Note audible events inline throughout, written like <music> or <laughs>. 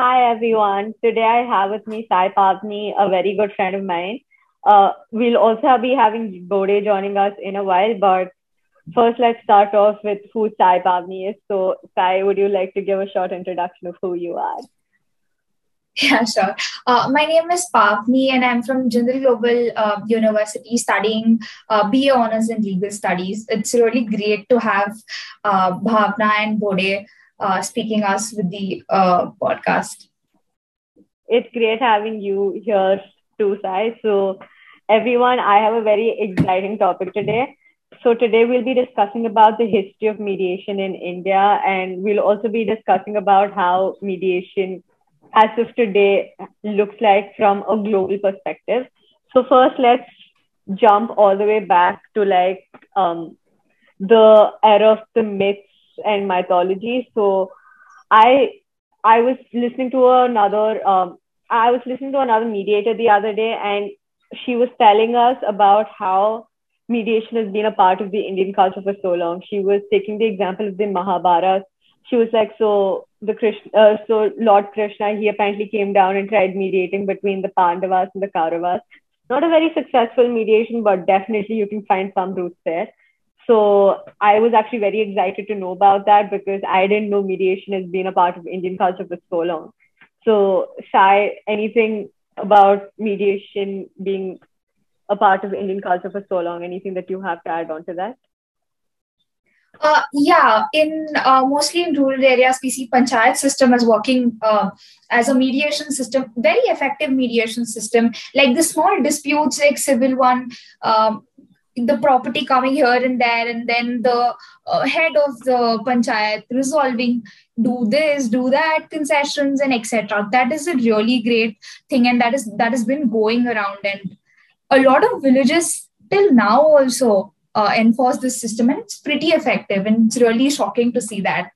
Hi everyone. Today I have with me Sai Pavni, a very good friend of mine. Uh, we'll also be having Bode joining us in a while, but first let's start off with who Sai Pavni is. So Sai, would you like to give a short introduction of who you are? Yeah, sure. Uh, my name is Pavni, and I'm from Jindal Global uh, University studying uh, BA Honors in Legal Studies. It's really great to have uh, Bhavna and Bode uh, speaking us with the uh, podcast. It's great having you here too, Sai. So, everyone, I have a very exciting topic today. So, today we'll be discussing about the history of mediation in India, and we'll also be discussing about how mediation as of today looks like from a global perspective. So, first, let's jump all the way back to like um, the era of the myths and mythology. So I I was listening to another um, I was listening to another mediator the other day, and she was telling us about how mediation has been a part of the Indian culture for so long. She was taking the example of the Mahabharata. She was like, so the Krishna, uh, so Lord Krishna, he apparently came down and tried mediating between the Pandavas and the Kauravas. Not a very successful mediation, but definitely you can find some roots there. So I was actually very excited to know about that because I didn't know mediation has been a part of Indian culture for so long. So, Sai, anything about mediation being a part of Indian culture for so long? Anything that you have to add on to that? Uh, yeah, in uh, mostly in rural areas, we see panchayat system as working uh, as a mediation system, very effective mediation system. Like the small disputes, like civil one, um, the property coming here and there and then the uh, head of the panchayat resolving do this do that concessions and etc that is a really great thing and that is that has been going around and a lot of villages till now also uh, enforce this system and it's pretty effective and it's really shocking to see that.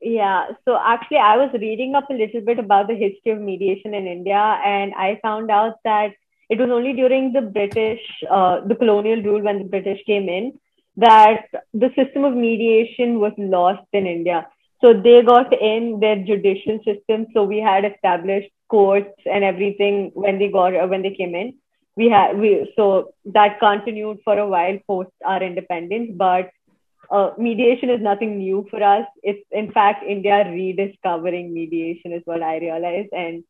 Yeah so actually i was reading up a little bit about the history of mediation in india and i found out that it was only during the British, uh, the colonial rule when the British came in, that the system of mediation was lost in India. So they got in their judicial system. So we had established courts and everything when they got uh, when they came in. We had we so that continued for a while post our independence, but uh, mediation is nothing new for us. It's in fact India rediscovering mediation is what I realized, and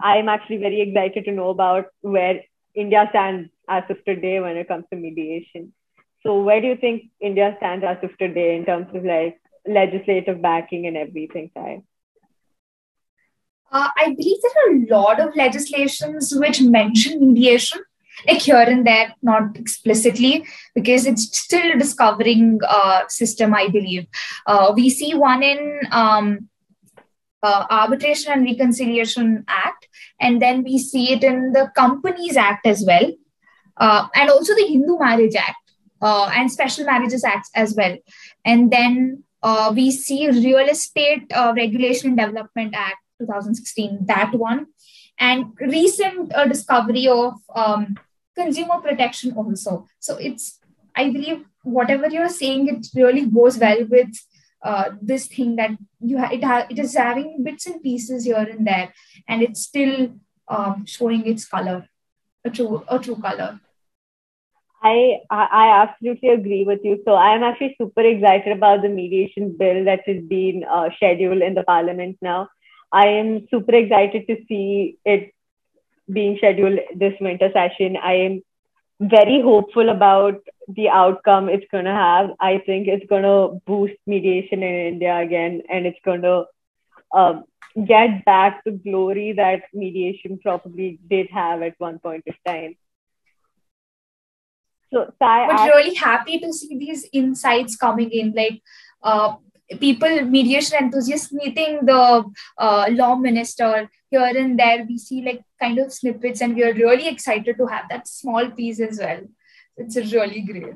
I'm actually very excited to know about where India stands as of today when it comes to mediation. So, where do you think India stands as of today in terms of like legislative backing and everything, Sai? Uh, I believe there are a lot of legislations which mention mediation, like here and there, not explicitly, because it's still a discovering uh, system, I believe. Uh, we see one in um, uh, Arbitration and Reconciliation Act, and then we see it in the Companies Act as well, uh, and also the Hindu Marriage Act uh, and Special Marriages Act as well. And then uh, we see Real Estate uh, Regulation and Development Act 2016, that one, and recent uh, discovery of um, consumer protection also. So it's, I believe, whatever you're saying, it really goes well with uh, this thing that you ha- it, ha- it is having bits and pieces here and there and it's still um, showing its color a true a true color I, I absolutely agree with you. So I'm actually super excited about the mediation bill that is being uh, scheduled in the parliament now. I am super excited to see it being scheduled this winter session. I am very hopeful about the outcome it's going to have. I think it's going to boost mediation in India again, and it's going to um, get back the glory that mediation probably did have at one point of time. So, Sai, I- really happy to see these insights coming in. Like, uh, people, mediation enthusiasts meeting the uh, law minister here and there. We see like kind of snippets, and we are really excited to have that small piece as well. It's really great.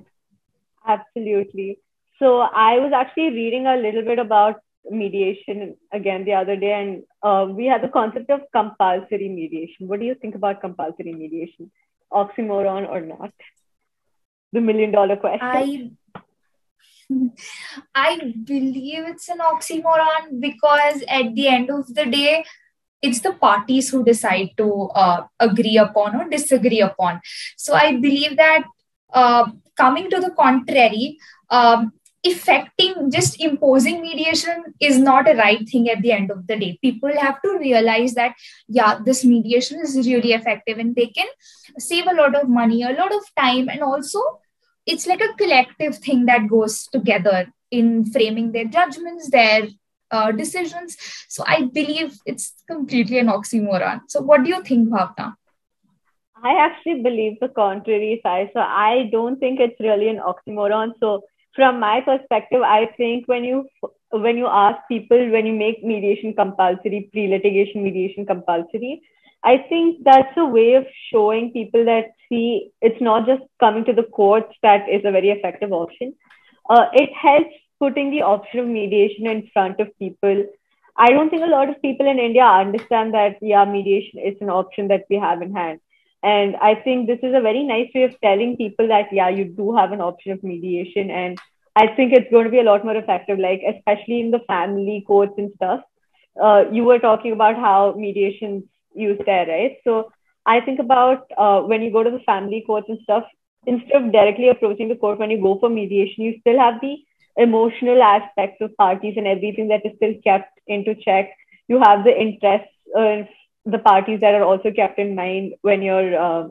Absolutely. So I was actually reading a little bit about mediation again the other day, and uh, we had the concept of compulsory mediation. What do you think about compulsory mediation? Oxymoron or not? The million dollar question. I I believe it's an oxymoron because at the end of the day, it's the parties who decide to uh, agree upon or disagree upon. So I believe that uh, coming to the contrary, um, effecting just imposing mediation is not a right thing at the end of the day people have to realize that yeah this mediation is really effective and they can save a lot of money a lot of time and also it's like a collective thing that goes together in framing their judgments their uh, decisions so i believe it's completely an oxymoron so what do you think bhavna I actually believe the contrary, Sai. So I don't think it's really an oxymoron. So from my perspective, I think when you when you ask people when you make mediation compulsory, pre-litigation mediation compulsory, I think that's a way of showing people that see it's not just coming to the courts that is a very effective option. Uh, it helps putting the option of mediation in front of people. I don't think a lot of people in India understand that yeah, mediation is an option that we have in hand. And I think this is a very nice way of telling people that, yeah, you do have an option of mediation. And I think it's going to be a lot more effective, like, especially in the family courts and stuff. Uh, you were talking about how mediation's used there, right? So I think about uh, when you go to the family courts and stuff, instead of directly approaching the court when you go for mediation, you still have the emotional aspects of parties and everything that is still kept into check. You have the interests of the parties that are also kept in mind when you're uh,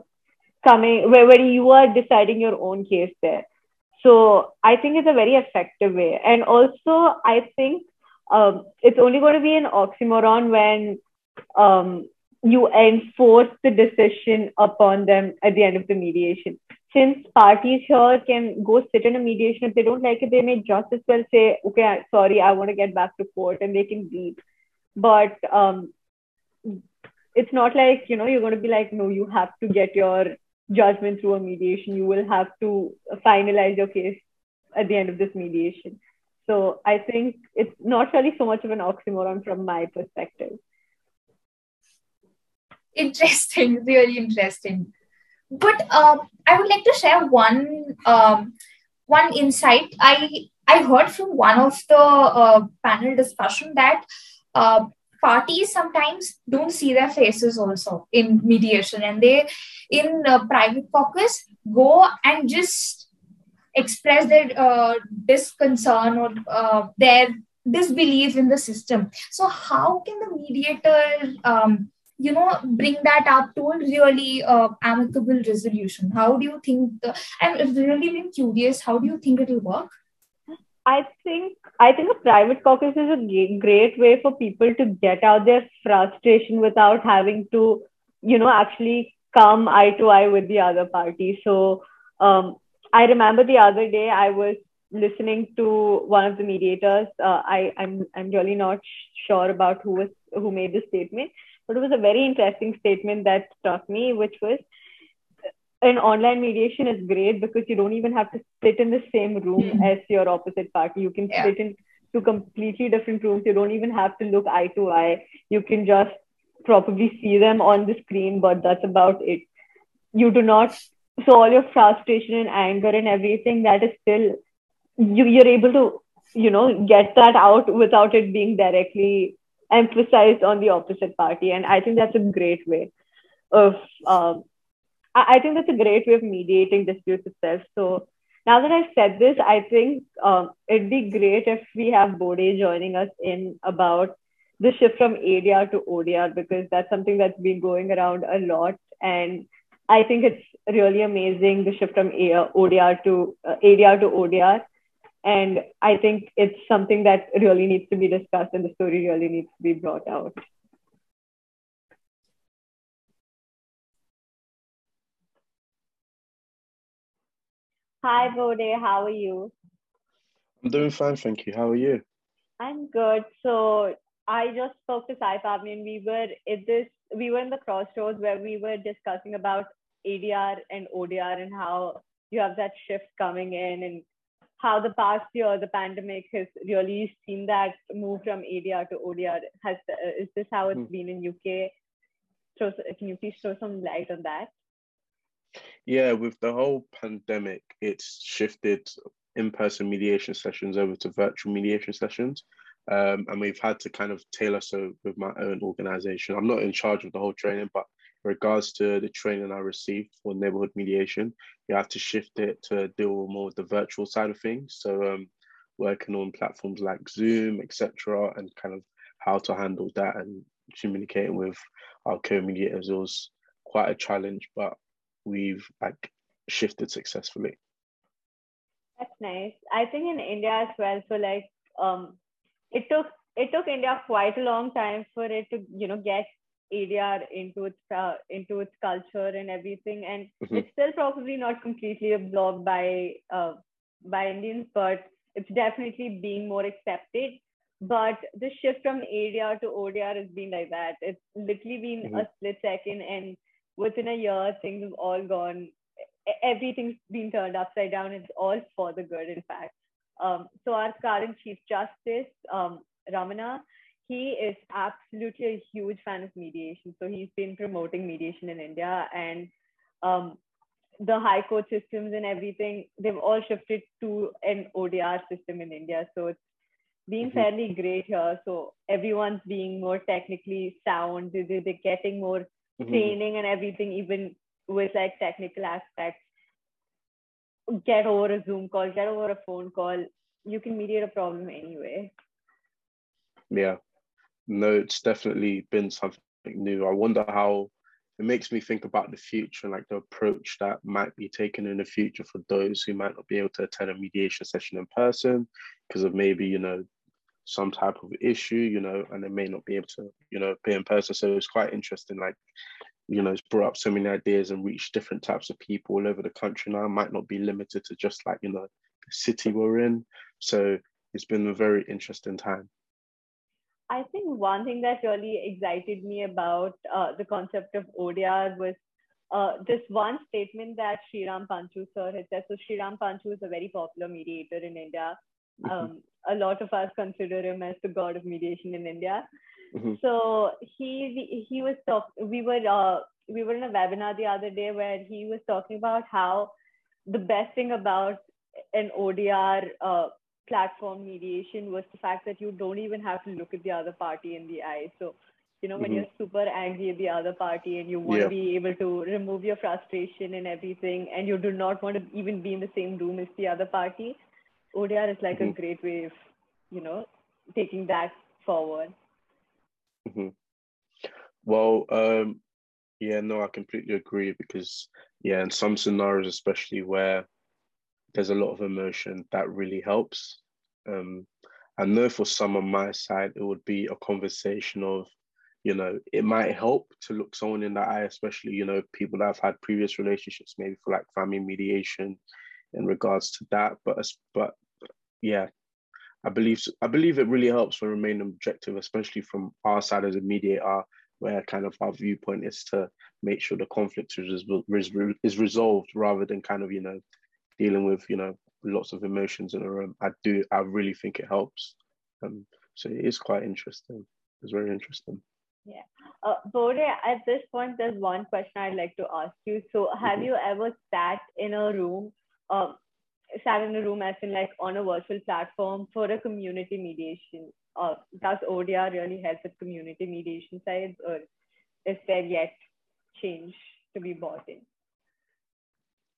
coming where, when you are deciding your own case there so i think it's a very effective way and also i think um, it's only going to be an oxymoron when um, you enforce the decision upon them at the end of the mediation. Since parties here can go sit in a mediation if they don't like it they may just as well say okay sorry i want to get back to court and they can leave. But um, it's not like you know you're going to be like no you have to get your judgment through a mediation. You will have to finalize your case at the end of this mediation. So i think it's not really so much of an oxymoron from my perspective interesting <laughs> really interesting. But um, i would like to share one um, one insight. I i heard from one of the uh, panel discussion that uh, parties sometimes don't see their faces also in mediation and they in uh, private caucus go and just express their uh, disconcern or uh, their disbelief in the system. So how can the mediator um, you know bring that up to a really uh, amicable resolution how do you think the, i'm really been curious how do you think it will work I think I think a private caucus is a great way for people to get out their frustration without having to, you know, actually come eye to eye with the other party. So um, I remember the other day I was listening to one of the mediators. Uh, I I'm I'm really not sure about who was who made the statement, but it was a very interesting statement that struck me, which was an online mediation is great because you don't even have to sit in the same room mm-hmm. as your opposite party. You can yeah. sit in two completely different rooms. You don't even have to look eye to eye. You can just probably see them on the screen, but that's about it. You do not so all your frustration and anger and everything that is still you you're able to you know get that out without it being directly emphasized on the opposite party and i think that's a great way of um, I, think that's a great way of mediating disputes itself. So now that I've said this, I think um, it'd be great if we have Bode joining us in about the shift from ADR to ODR because that's something that's been going around a lot. And I think it's really amazing the shift from ODR to uh, ADR to ODR. And I think it's something that really needs to be discussed and the story really needs to be brought out. Hi, Bode. How are you? I'm doing fine, thank you. How are you? I'm good. So I just spoke to Sai Pavni and we were at this we were in the crossroads where we were discussing about ADR and ODR and how you have that shift coming in and how the past year the pandemic has really seen that move from ADR to ODR. Has uh, is this how it's hmm. been in UK? So can you please throw some light on that? Yeah, with the whole pandemic, it's shifted in-person mediation sessions over to virtual mediation sessions. Um, and we've had to kind of tailor so with my own organization. I'm not in charge of the whole training, but regards to the training I received for neighborhood mediation, you have to shift it to deal more with the virtual side of things. So um, working on platforms like Zoom, etc., and kind of how to handle that and communicating with our co-mediators was quite a challenge, but we've like shifted successfully. That's nice. I think in India as well. So like um, it took it took India quite a long time for it to you know get ADR into its uh, into its culture and everything, and mm-hmm. it's still probably not completely absorbed by uh, by Indians, but it's definitely being more accepted. But the shift from ADR to ODR has been like that. It's literally been mm-hmm. a split second, and within a year, things have all gone. Everything's been turned upside down. It's all for the good, in fact. Um, so our current Chief Justice, um, Ramana, he is absolutely a huge fan of mediation. So he's been promoting mediation in India and um, the high court systems and everything, they've all shifted to an ODR system in India. So it's been mm-hmm. fairly great here. So everyone's being more technically sound. They're, they're getting more mm-hmm. training and everything, even with like technical aspects get over a Zoom call, get over a phone call. You can mediate a problem anyway. Yeah. No, it's definitely been something new. I wonder how it makes me think about the future and like the approach that might be taken in the future for those who might not be able to attend a mediation session in person because of maybe, you know, some type of issue, you know, and they may not be able to, you know, be in person. So it's quite interesting, like you know, it's brought up so many ideas and reached different types of people all over the country now. It might not be limited to just like, you know, the city we're in. So it's been a very interesting time. I think one thing that really excited me about uh, the concept of ODR was uh, this one statement that Sriram Panchu sir had said. So Sriram Panchu is a very popular mediator in India. Mm-hmm. Um, a lot of us consider him as the god of mediation in India. Mm-hmm. So he he was talk. We were uh, we were in a webinar the other day where he was talking about how the best thing about an ODR uh, platform mediation was the fact that you don't even have to look at the other party in the eye. So you know when mm-hmm. you're super angry at the other party and you want yeah. to be able to remove your frustration and everything, and you do not want to even be in the same room as the other party. ODR is like mm-hmm. a great way of you know taking that forward. Mm-hmm. Well, um, yeah, no, I completely agree because, yeah, in some scenarios, especially where there's a lot of emotion, that really helps. Um, I know for some on my side, it would be a conversation of, you know, it might help to look someone in the eye, especially, you know, people that have had previous relationships, maybe for like family mediation in regards to that. But, but yeah, I believe I believe it really helps for remaining objective, especially from our side as a mediator, where kind of our viewpoint is to make sure the conflict is, is resolved rather than kind of you know dealing with you know lots of emotions in a room. I do I really think it helps. Um, so it is quite interesting. It's very interesting. Yeah. Uh, Bode, at this point, there's one question I'd like to ask you. So, have mm-hmm. you ever sat in a room uh, sat in a room as in like on a virtual platform for a community mediation? Uh, does ODR really help with community mediation sides or is there yet change to be brought in?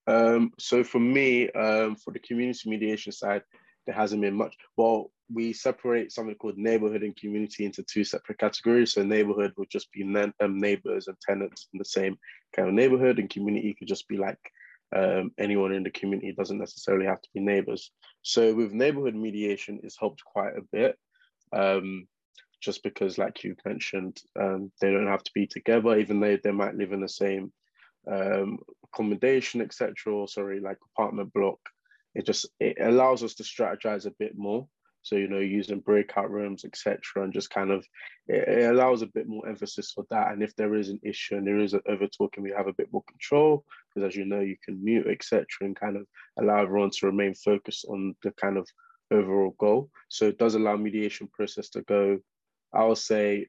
Um, so for me, um, for the community mediation side, there hasn't been much. Well, we separate something called neighborhood and community into two separate categories. So neighborhood would just be um, neighbors and tenants in the same kind of neighborhood, and community could just be like um, anyone in the community It doesn't necessarily have to be neighbors. So with neighborhood mediation, it's helped quite a bit. Um, just because, like you mentioned, um, they don't have to be together, even though they might live in the same um, accommodation, etc. Or sorry, like apartment block. It just it allows us to strategize a bit more. So, you know, using breakout rooms, etc., and just kind of it, it, allows a bit more emphasis for that. And if there is an issue and there is an over talking, we have a bit more control because, as you know, you can mute, etc., and kind of allow everyone to remain focused on the kind of overall goal. So it does allow mediation process to go, I'll say,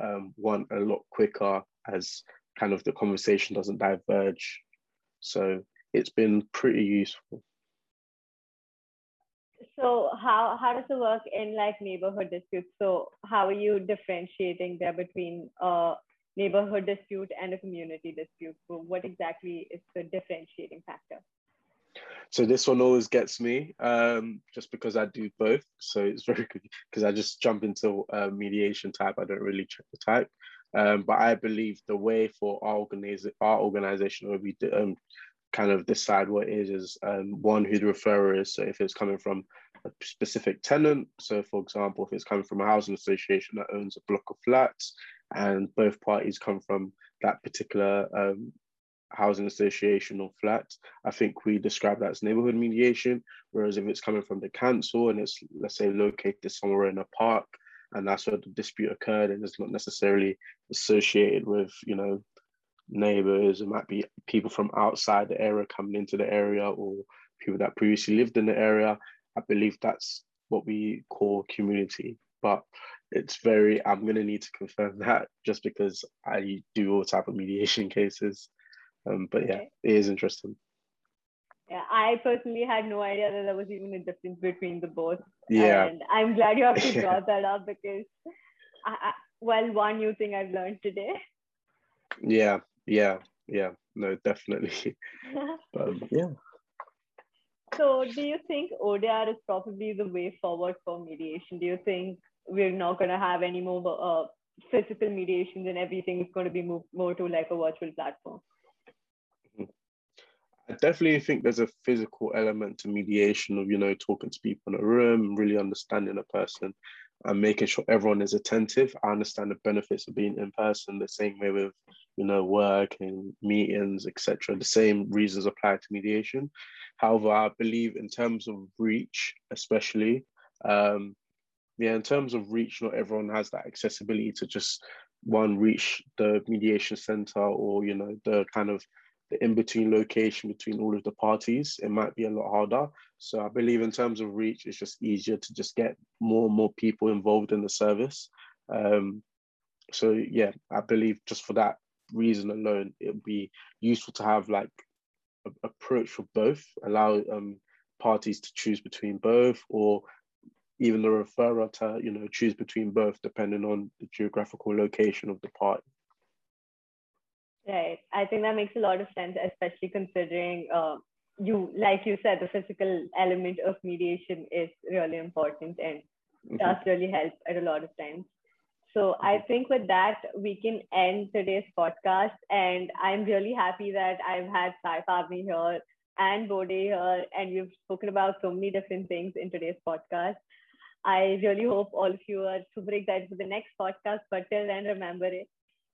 um, one a lot quicker as kind of the conversation doesn't diverge. So it's been pretty useful. so how how does it work in like neighborhood disputes? So how are you differentiating there between a neighborhood dispute and a community dispute? So what exactly is the differentiating factor? So this one always gets me, um, just because I do both. So it's very good because I just jump into a mediation type. I don't really check the type. Um, but I believe the way for our, organiz- our organization where we um, kind of decide what it is is um, one who the referrer is. So if it's coming from a specific tenant, so for example, if it's coming from a housing association that owns a block of flats, and both parties come from that particular um, housing association or flat, I think we describe that as neighborhood mediation. Whereas if it's coming from the council and it's let's say located somewhere in a park and that's where the dispute occurred and it's not necessarily associated with you know neighbors. It might be people from outside the area coming into the area or people that previously lived in the area. I believe that's what we call community but it's very i'm going to need to confirm <laughs> that just because i do all type of mediation <laughs> cases. Um, but yeah it is interesting yeah, I personally had no idea that there was even a difference between the both. Yeah. And I'm glad you actually <laughs> brought that up because, I, I, well, one new thing I've learned today. Yeah, yeah, yeah. No, definitely. <laughs> um, yeah. So, do you think ODR is probably the way forward for mediation? Do you think we're not going to have any more uh, physical mediations and everything is going to be moved more to like a virtual platform? I definitely think there's a physical element to mediation of, you know, talking to people in a room, really understanding a person and making sure everyone is attentive. I understand the benefits of being in person the same way with, you know, work and meetings, etc. The same reasons apply to mediation. However, I believe in terms of reach, especially, um, yeah, in terms of reach, not everyone has that accessibility to just one reach the mediation center or, you know, the kind of the in between location between all of the parties, it might be a lot harder. So I believe in terms of reach, it's just easier to just get more and more people involved in the service. Um, so yeah, I believe just for that reason alone, it would be useful to have like a approach for both, allow um, parties to choose between both, or even the referrer to you know choose between both depending on the geographical location of the party. Right. I think that makes a lot of sense, especially considering uh, you, like you said, the physical element of mediation is really important and mm-hmm. does really help at a lot of times. So I mm-hmm. think with that, we can end today's podcast. And I'm really happy that I've had Sai Pavni here and Bode here, and we've spoken about so many different things in today's podcast. I really hope all of you are super excited for the next podcast. But till then, remember it,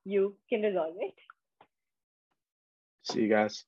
you can resolve it. See you guys.